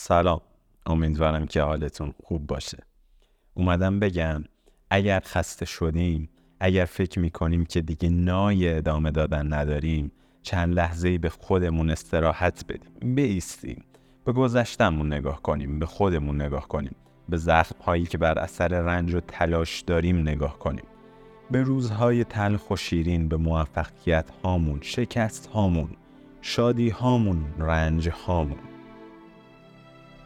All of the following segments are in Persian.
سلام. امیدوارم که حالتون خوب باشه. اومدم بگم اگر خسته شدیم اگر فکر می‌کنیم که دیگه نای ادامه دادن نداریم چند لحظه به خودمون استراحت بدیم. بیستیم. به گذشتمون نگاه کنیم به خودمون نگاه کنیم. به زخم هایی که بر اثر رنج و تلاش داریم نگاه کنیم. به روزهای تلخ و شیرین به موفقیت هامون شکست هامون شادی هامون رنج هامون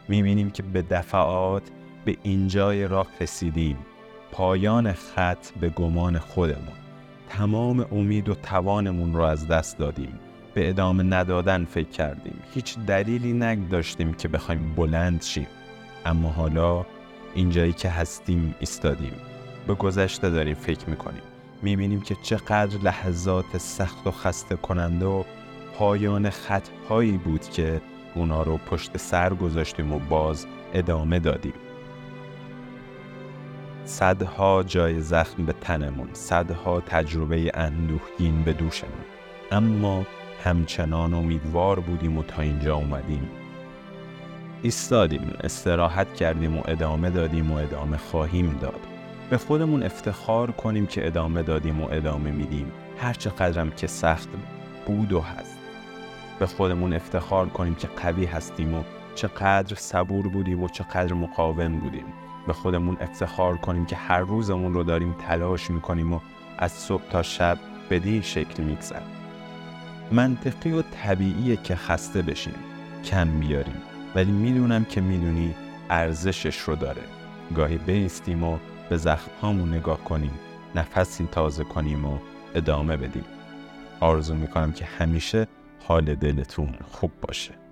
می‌بینیم که به دفعات به اینجای راه رسیدیم. پایان خط به گمان خودمون. تمام امید و توانمون رو از دست دادیم. به ادامه ندادن فکر کردیم. هیچ دلیلی نگذاشتیم که بخوایم بلند شیم. اما حالا اینجایی که هستیم ایستادیم. به گذشته داریم فکر می‌کنیم. می‌بینیم که چقدر لحظات سخت و خسته کننده و پایان خطهایی بود که اونا رو پشت سر گذاشتیم و باز ادامه دادیم. صدها جای زخم به تنمون صدها تجربه اندوهگین به دوشمون. اما همچنان امیدوار بودیم و تا اینجا اومدیم. ایستادیم استراحت کردیم و ادامه دادیم و ادامه خواهیم داد. به خودمون افتخار کنیم که ادامه دادیم و ادامه میدیم. هر چقدرم که سخت بود و هست. به خودمون افتخار کنیم که قوی هستیم و چقدر صبور بودیم و چقدر مقاوم بودیم. به خودمون افتخار کنیم که هر روزمون رو داریم تلاش می‌کنیم و از صبح تا شب به شکل میگذریم منطقی و طبیعیه که خسته بشیم کم بیاریم. ولی می‌دونم که می‌دونی ارزشش رو داره. گاهی بیستیم و به زخمهامون نگاه کنیم نفسی تازه کنیم و ادامه بدیم. آرزو می‌کنم که همیشه حال دلتون خوب باشه.